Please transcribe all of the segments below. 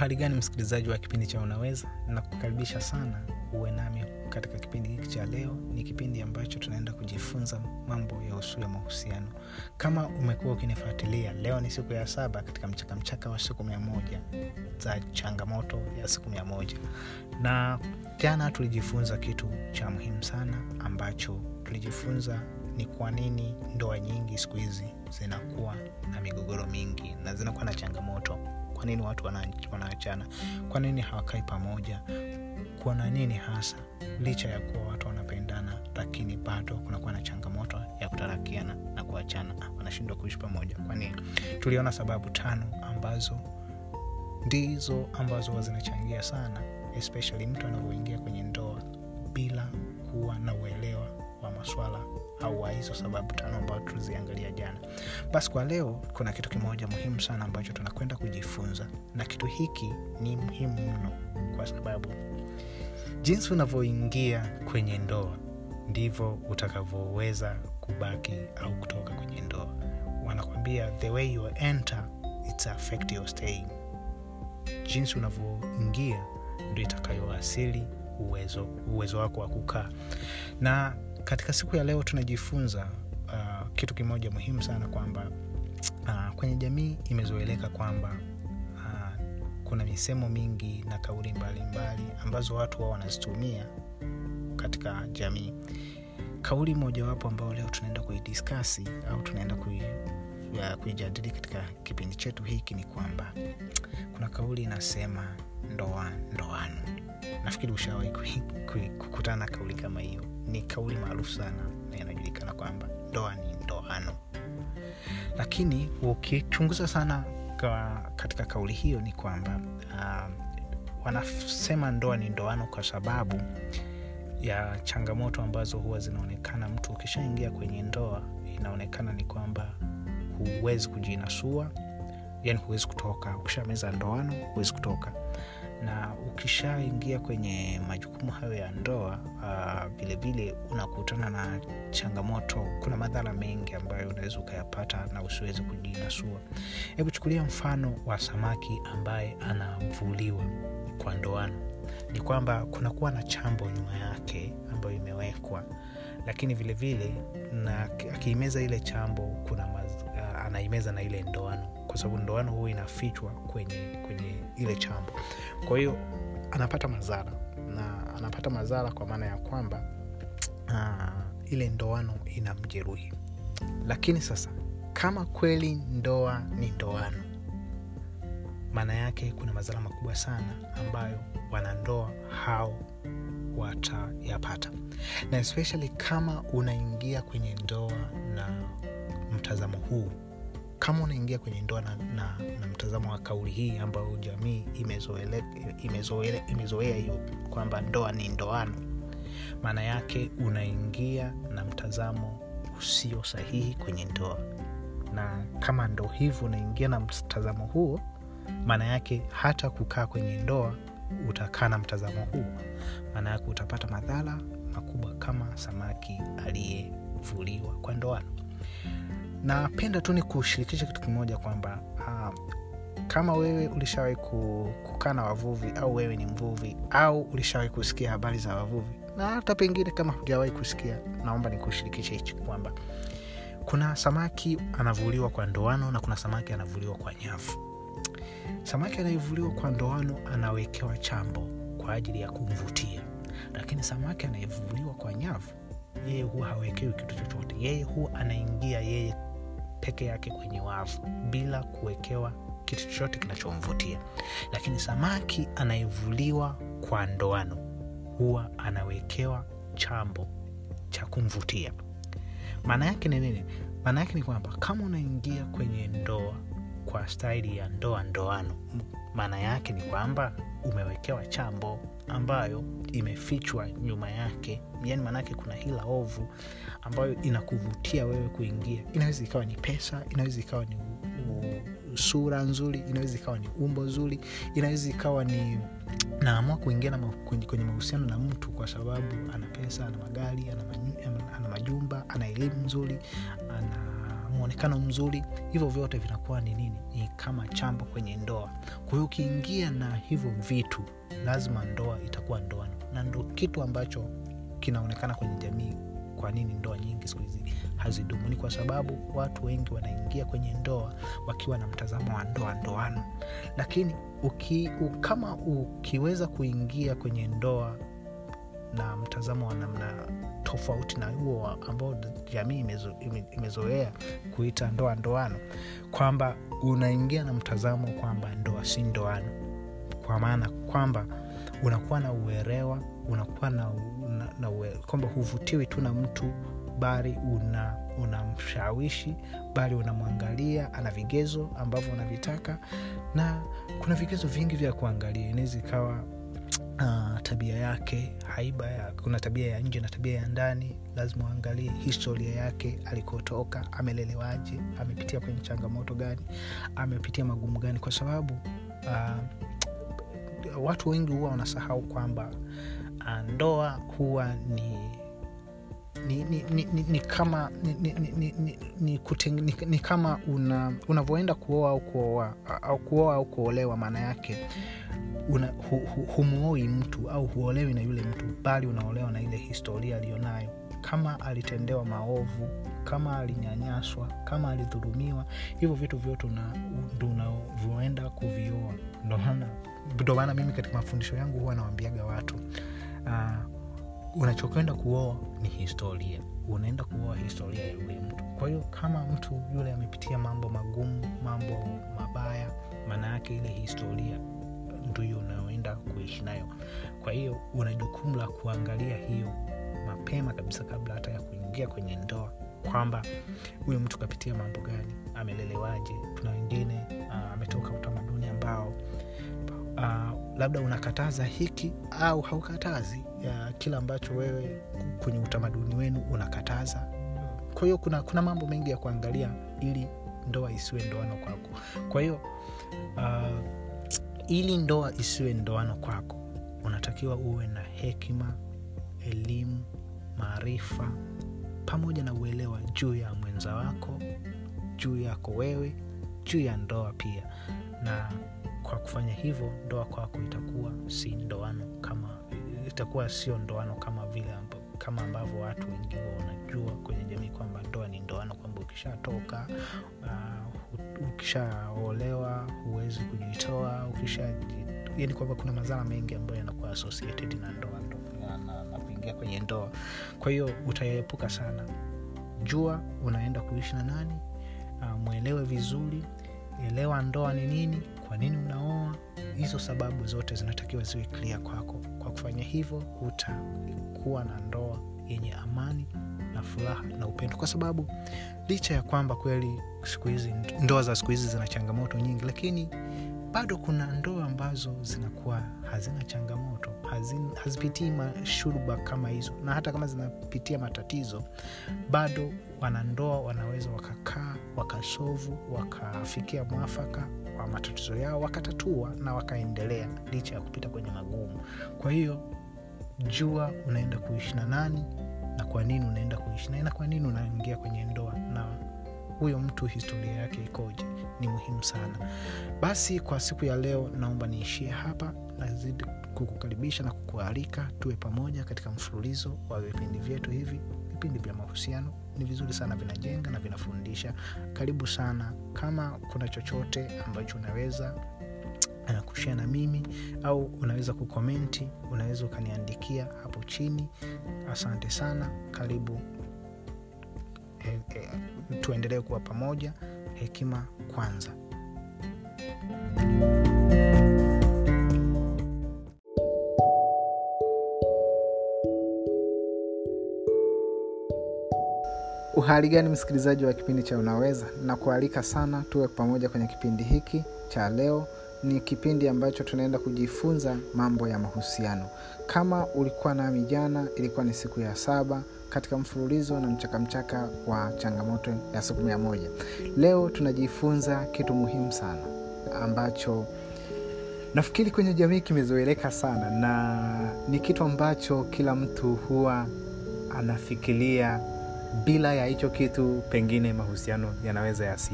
uhali gani msikilizaji wa kipindi cha unaweza? Nakukaribisha sana uwe nami katika kipindi hiki cha leo. Ni kipindi ambacho tunaenda kujifunza mambo ya usu mahusiano. Kama umekuwa ukinifuatilia leo ni siku ya saba katika mchakamchaka wa siku mia moja za changamoto ya siku mia moja. Na jana tulijifunza kitu cha muhimu sana ambacho tulijifunza ni kwa nini ndoa nyingi siku hizi zinakuwa na migogoro mingi na zinakuwa na changamoto kwa nini watu wanaachana? Kwa nini hawakai pamoja? Kuna nini hasa? Licha ya kuwa watu wanapendana lakini bado kunakuwa na changamoto ya kutarakiana na kuachana. Wanashindwa kuishi pamoja. Kwa nini? Tuliona sababu tano ambazo ndizo ambazo zinachangia sana especially mtu anavyoingia kwenye ndoa bila kuwa na uelewa wa maswala au wa hizo sababu tano ambazo tuliziangalia jana. Basi kwa leo kuna kitu kimoja muhimu sana ambacho tunakwenda kujifunza na kitu hiki ni muhimu mno kwa sababu jinsi unavyoingia kwenye ndoa ndivyo utakavyoweza kubaki au kutoka kwenye ndoa. Wanakwambia the way you enter it's affect your staying. Jinsi unavyoingia ndio itakayoasili uwezo, uwezo wako wa kukaa. Na katika siku ya leo tunajifunza uh, kitu kimoja muhimu sana kwamba uh, kwenye jamii imezoeleka kwamba uh, kuna misemo mingi na kauli mbalimbali ambazo watu wao wanazitumia katika jamii. Kauli mojawapo ambayo leo tunaenda kuidiskasi au tunaenda kui, kuijadili katika kipindi chetu hiki ni kwamba kuna kauli inasema ndoa ndoano. Nafikiri ushawahi kukutana na kauli kama hiyo ni kauli maarufu sana na inajulikana kwamba ndoa ni ndoano. Lakini ukichunguza sana kwa, katika kauli hiyo ni kwamba uh, wanasema ndoa ni ndoano kwa sababu ya changamoto ambazo huwa zinaonekana. Mtu ukishaingia kwenye ndoa inaonekana ni kwamba huwezi kujinasua yani huwezi kutoka. Ukishameza ndoano huwezi kutoka na ukishaingia kwenye majukumu hayo ya ndoa vilevile uh, unakutana na changamoto kuna madhara mengi ambayo unaweza ukayapata na usiwezi kujinasua. Hebu chukulia mfano wa samaki ambaye anavuliwa kwa ndoano. Ni kwamba kunakuwa na chambo nyuma yake ambayo imewekwa lakini vilevile na akiimeza ile chambo kuna anaimeza na ile ndoano kwa sababu ndoano huwa inafichwa kwenye kwenye ile chambo. Kwa hiyo anapata madhara na anapata madhara kwa maana ya kwamba uh, ile ndoano inamjeruhi. Lakini sasa kama kweli ndoa ni ndoano maana yake kuna madhara makubwa sana ambayo wanandoa hao watayapata. Na especially kama unaingia kwenye ndoa na mtazamo huu kama unaingia kwenye ndoa na, na, na mtazamo wa kauli hii ambayo jamii imezoea hiyo kwamba ndoa ni ndoano maana yake unaingia na mtazamo usio sahihi kwenye ndoa. Na kama ndo hivyo unaingia na mtazamo huo maana yake hata kukaa kwenye ndoa utakaa na mtazamo huo. Maana yake utapata madhara makubwa kama samaki aliyevuliwa kwa ndoano napenda tu ni kushirikisha kitu kimoja kwamba uh, kama wewe ulishawahi kukaa na wavuvi au wewe ni mvuvi au ulishawahi kusikia habari za wavuvi na hata pengine kama hujawahi kusikia naomba nikushirikishe hichi kwamba kuna samaki anavuliwa kwa ndoano na kuna samaki anavuliwa kwa nyavu. Samaki anayevuliwa kwa ndoano anawekewa chambo kwa ajili ya kumvutia. Lakini samaki anayevuliwa kwa nyavu yeye huwa hawekewi kitu chochote. Yeye huwa anaingia yeye peke yake kwenye wavu bila kuwekewa kitu chochote kinachomvutia. Lakini samaki anayevuliwa kwa ndoano huwa anawekewa chambo cha kumvutia. Maana yake ni nini? Maana yake ni kwamba kama unaingia kwenye ndoa kwa staili ya ndoa ndoano. Maana yake ni kwamba umewekewa chambo ambayo imefichwa nyuma yake. Yani maanaake kuna hila ovu ambayo inakuvutia wewe kuingia. Inaweza ikawa ni pesa inaweza ikawa ni sura nzuri inaweza ikawa ni umbo zuri inaweza ikawa ni naamua kuingia na kwenye, mahusiano na mtu kwa sababu ana pesa ana magari ana majumba ana elimu nzuri ana mwonekano mzuri hivyo vyote vinakuwa ni nini? Ni kama chambo kwenye ndoa. Kwa hiyo ukiingia na hivyo vitu lazima ndoa itakuwa ndoano na ndo kitu ambacho kinaonekana kwenye jamii kwa nini ndoa nyingi siku hizi hazidumu? Ni kwa sababu watu wengi wanaingia kwenye ndoa wakiwa na mtazamo wa ndoa ndoano. Lakini uki, kama ukiweza kuingia kwenye ndoa na mtazamo wa namna tofauti na huo ambao jamii imezo, imezoea kuita ndoa ndoano kwamba unaingia na mtazamo kwamba ndoa si ndoano. Kwa maana kwamba unakuwa na uerewa unakuwa na, na, na kwamba huvutiwi tu na mtu bali una unamshawishi bali unamwangalia ana vigezo ambavyo unavitaka na kuna vigezo vingi vya kuangalia. Inaweza ikawa uh, tabia yake haiba ya, kuna tabia ya nje na tabia ya ndani lazima uangalie historia yake alikotoka amelelewaje amepitia kwenye changamoto gani amepitia magumu gani kwa sababu uh, watu wengi huwa wanasahau kwamba uh, ndoa huwa ni ni, ni, ni, ni, ni kama ni, ni, ni, ni, ni, kuteng, ni, ni kama una unavyoenda kuoa au kuoa au kuoa au kuolewa maana yake una, hu, hu, humuoi mtu au huolewi na yule mtu bali unaolewa na ile historia aliyonayo. Kama alitendewa maovu kama alinyanyaswa kama alidhulumiwa hivyo vitu vyote ndo unavyoenda kuvioa. Ndo maana mimi katika mafundisho yangu huwa nawambiaga watu uh, unachokwenda kuoa ni historia. Unaenda kuoa historia ya yule mtu. Kwa hiyo kama mtu yule amepitia mambo magumu mambo mabaya maana yake ile historia ndiyo unayoenda kuishi nayo. Kwa hiyo una jukumu la kuangalia hiyo mapema kabisa kabla hata ya kuingia kwenye ndoa kwamba huyu mtu kapitia mambo gani amelelewaje. Kuna wengine uh, ametoka utamaduni ambao uh, labda unakataza hiki au haukatazi ya kila ambacho wewe kwenye utamaduni wenu unakataza. Kwa hiyo kuna, kuna mambo mengi ya kuangalia ili ndoa isiwe ndoano kwako. Kwa hiyo uh, ili ndoa isiwe ndoano kwako unatakiwa uwe na hekima elimu maarifa pamoja na uelewa juu ya mwenza wako juu yako wewe juu ya ndoa pia. Na kwa kufanya hivyo ndoa kwako itakuwa si ndoano kama itakuwa sio ndoano kama vile kama ambavyo watu wengi wanajua kwenye jamii kwamba ndoa ni ndoano kwamba ukishatoka uh, ukishaolewa huwezi kujitoa ukisha yani kwamba kuna madhara mengi ambayo yanakuwa associated na ndoa na kuingia kwenye ndoa. Kwa hiyo utayaepuka sana. Jua unaenda kuishi na nani uh, mwelewe vizuri elewa ndoa ni nini kwa nini unaoa? Hizo sababu zote zinatakiwa ziwe clear kwako. Kwa kufanya hivyo utakuwa na ndoa yenye amani na furaha na upendo. Kwa sababu licha ya kwamba kweli siku hizi ndoa za siku hizi zina changamoto nyingi lakini bado kuna ndoa ambazo zinakuwa hazina changamoto hazin, hazipitii mashuruba kama hizo. Na hata kama zinapitia matatizo bado wanandoa wanaweza wakakaa wakasovu wakafikia mwafaka wa matatizo yao wakatatua na wakaendelea licha ya kupita kwenye magumu. Kwa hiyo jua unaenda kuishi na nani na kwa nini unaenda kuishi naye na kwa nini unaingia kwenye ndoa na huyo mtu historia yake ikoje? Ni muhimu sana. Basi kwa siku ya leo naomba niishie hapa. Nazidi kukukaribisha na kukualika tuwe pamoja katika mfululizo wa vipindi vyetu hivi vipindi vya mahusiano ni vizuri sana vinajenga na vinafundisha. Karibu sana kama kuna chochote ambacho unaweza uh, kushia na mimi au unaweza kukomenti unaweza ukaniandikia hapo chini. Asante sana karibu e, e, tuendelee kuwa pamoja. Hekima kwanza uhali gani msikilizaji wa kipindi cha unaweza? Nakualika sana tuwe pamoja kwenye kipindi hiki cha leo. Ni kipindi ambacho tunaenda kujifunza mambo ya mahusiano. Kama ulikuwa nami jana ilikuwa ni siku ya saba katika mfululizo na mchakamchaka wa changamoto ya siku mia moja. Leo tunajifunza kitu muhimu sana ambacho nafikiri kwenye jamii kimezoeleka sana na ni kitu ambacho kila mtu huwa anafikiria bila ya hicho kitu pengine mahusiano yanaweza yasi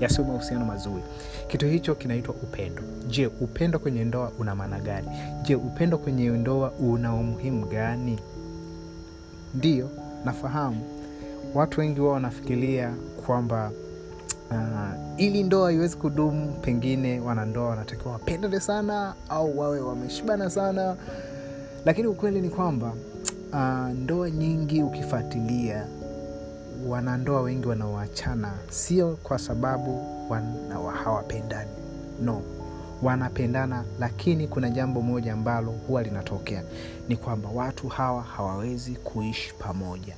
yasio mahusiano mazuri. Kitu hicho kinaitwa upendo. Je upendo kwenye ndoa una maana gani? Je upendo kwenye ndoa una umuhimu gani? Ndiyo nafahamu. Watu wengi wao wanafikiria kwamba uh, ili ndoa iwezi kudumu pengine wanandoa wanatakiwa wapendane sana au wawe wameshibana sana. Lakini ukweli ni kwamba uh, ndoa nyingi ukifuatilia wanandoa wengi wanaoachana sio kwa sababu hawapendani. No wanapendana lakini kuna jambo moja ambalo huwa linatokea. Ni kwamba watu hawa hawawezi kuishi pamoja.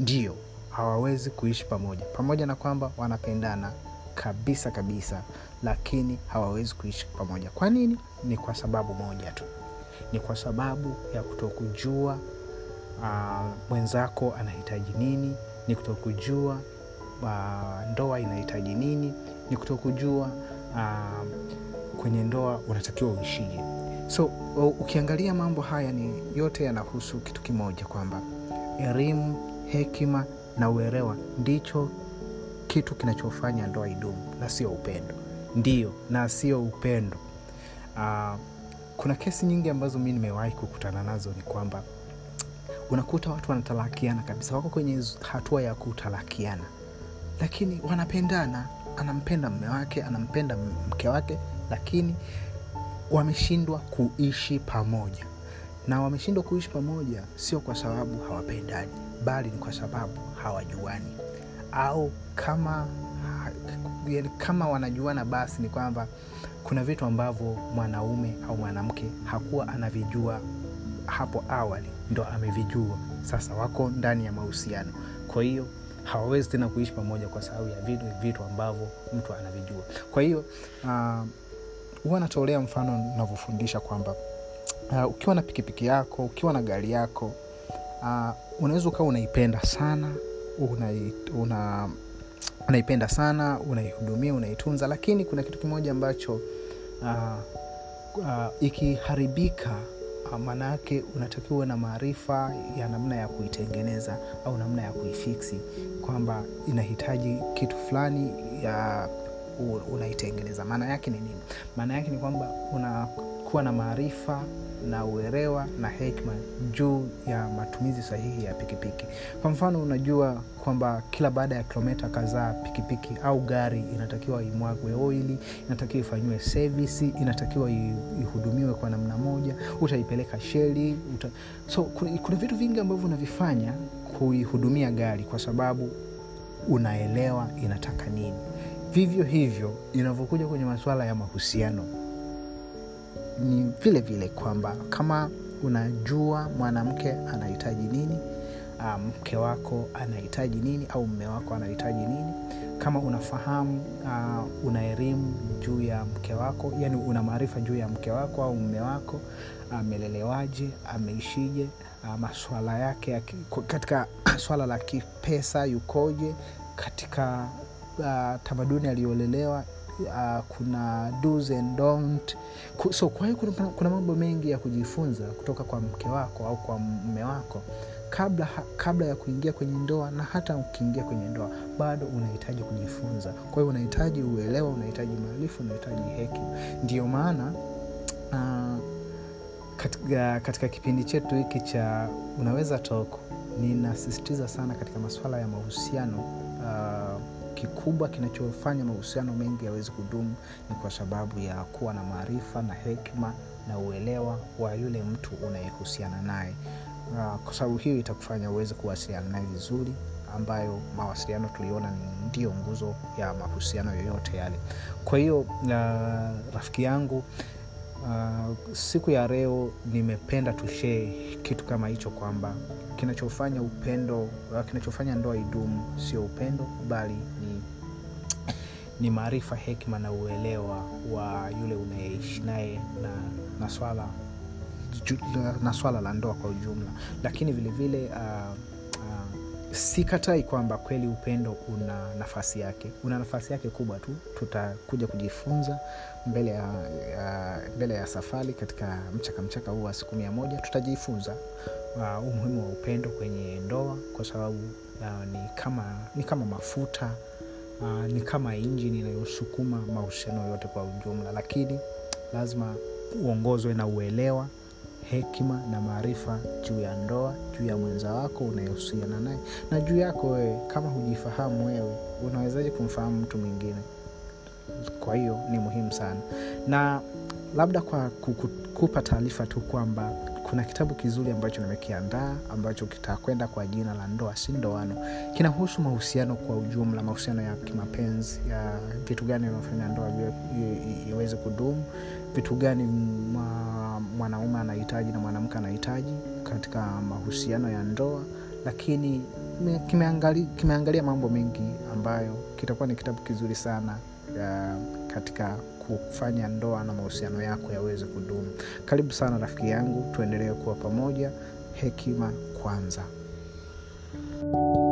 Ndio hawawezi kuishi pamoja. Pamoja na kwamba wanapendana kabisa kabisa lakini hawawezi kuishi pamoja. Kwa nini? Ni kwa sababu moja tu. Ni kwa sababu ya kutokujua uh, mwenzako anahitaji nini? Ni kutokujua uh, ndoa inahitaji nini? Ni kutokujua uh, kwenye ndoa unatakiwa uishije. So ukiangalia mambo haya ni yote yanahusu kitu kimoja kwamba elimu hekima na uelewa ndicho kitu kinachofanya ndoa idumu na sio upendo. Ndio na sio upendo. Uh, kuna kesi nyingi ambazo mi nimewahi kukutana nazo ni kwamba unakuta watu wanatalakiana kabisa wako kwenye hatua ya kutalakiana. Lakini wanapendana anampenda mme wake anampenda mke wake lakini wameshindwa kuishi pamoja. Na wameshindwa kuishi pamoja sio kwa sababu hawapendani bali ni kwa sababu hawajuani. Au kama kama wanajuana basi ni kwamba kuna vitu ambavyo mwanaume au mwanamke hakuwa anavijua hapo awali ndo amevijua. Sasa wako ndani ya mahusiano. Kwa hiyo hawawezi tena kuishi pamoja kwa sababu ya vitu vitu ambavyo mtu anavijua. Kwa hiyo huwa uh, natolea mfano navyofundisha kwamba uh, ukiwa na pikipiki yako ukiwa na gari yako uh, unaweza ukawa unaipenda sana una, una unaipenda sana unaihudumia unaitunza lakini kuna kitu kimoja ambacho uh, uh, ikiharibika maana yake unatakiwa na maarifa ya namna ya kuitengeneza au namna ya kuifiksi kwamba inahitaji kitu fulani ya unaitengeneza. Maana yake ni nini? Maana yake ni kwamba unakuwa na maarifa na uelewa na hekma juu ya matumizi sahihi ya pikipiki. Kwa mfano unajua kwamba kila baada ya kilometa kadhaa pikipiki au gari inatakiwa imwagwe oili inatakiwa ifanyiwe sevisi inatakiwa ihudumiwe kwa namna moja utaipeleka sheli uta... so kuna vitu vingi ambavyo unavifanya kuihudumia gari kwa sababu unaelewa inataka nini. Vivyo hivyo inavyokuja kwenye masuala ya mahusiano ni vile vile kwamba kama unajua mwanamke anahitaji nini mke um, wako anahitaji nini au mme wako anahitaji nini kama unafahamu uh, una elimu juu ya mke wako yani una maarifa juu ya mke wako au mme wako amelelewaje uh, ameishije uh, maswala yake katika swala la kipesa yukoje katika uh, tamaduni aliyolelewa uh, kuna do's and don't so kwa hiyo kuna, kuna mambo mengi ya kujifunza kutoka kwa mke wako au kwa mme wako. Kabla kabla ya kuingia kwenye ndoa na hata ukiingia kwenye ndoa bado unahitaji kujifunza. Kwa hiyo unahitaji uelewa unahitaji maarifa unahitaji hekima. Ndio maana uh, katika, katika kipindi chetu hiki cha unaweza toko ninasisitiza sana katika masuala ya mahusiano uh, kikubwa kinachofanya mahusiano mengi yawezi kudumu ni kwa sababu ya kuwa na maarifa na hekima na uelewa wa yule mtu unayehusiana naye. Uh, kwa sababu hiyo itakufanya uweze kuwasiliana naye vizuri ambayo mawasiliano tuliona ni ndio nguzo ya mahusiano yoyote yale. Kwa hiyo uh, rafiki yangu uh, siku ya leo nimependa tushee kitu kama hicho kwamba kinachofanya upendo uh, kinachofanya ndoa idumu sio upendo bali ni ni maarifa hekima na uelewa wa yule unayeishi naye na, na swala na swala la ndoa kwa ujumla. Lakini vilevile vile, uh, sikatai kwamba kweli upendo una nafasi yake. Una nafasi yake kubwa tu. Tutakuja kujifunza mbele ya, ya, mbele ya safari katika mchaka mchaka huu wa siku mia moja. Tutajifunza uh, umuhimu wa upendo kwenye ndoa kwa sababu uh, ni kama ni kama mafuta uh, ni kama injini inayosukuma mahusiano yote kwa ujumla. Lakini lazima uongozwe na uelewa hekima na maarifa juu ya ndoa juu ya mwenza wako unayehusiana naye na juu yako wewe kama hujifahamu wewe unawezaji kumfahamu mtu mwingine? Kwa hiyo ni muhimu sana. Na labda kwa kupa taarifa tu kwamba kuna kitabu kizuri ambacho nimekiandaa ambacho kitakwenda kwa jina la ndoa si ndoano. Kinahusu mahusiano kwa ujumla mahusiano ya kimapenzi ya vitu gani vinafanya ndoa iweze kudumu vitu gani mwanaume anahitaji na mwanamke anahitaji katika mahusiano ya ndoa. Lakini kimeangalia, kimeangalia mambo mengi ambayo kitakuwa ni kitabu kizuri sana ya, katika kufanya ndoa na mahusiano yako yaweze kudumu. Karibu sana rafiki yangu tuendelee kuwa pamoja. Hekima kwanza. thank you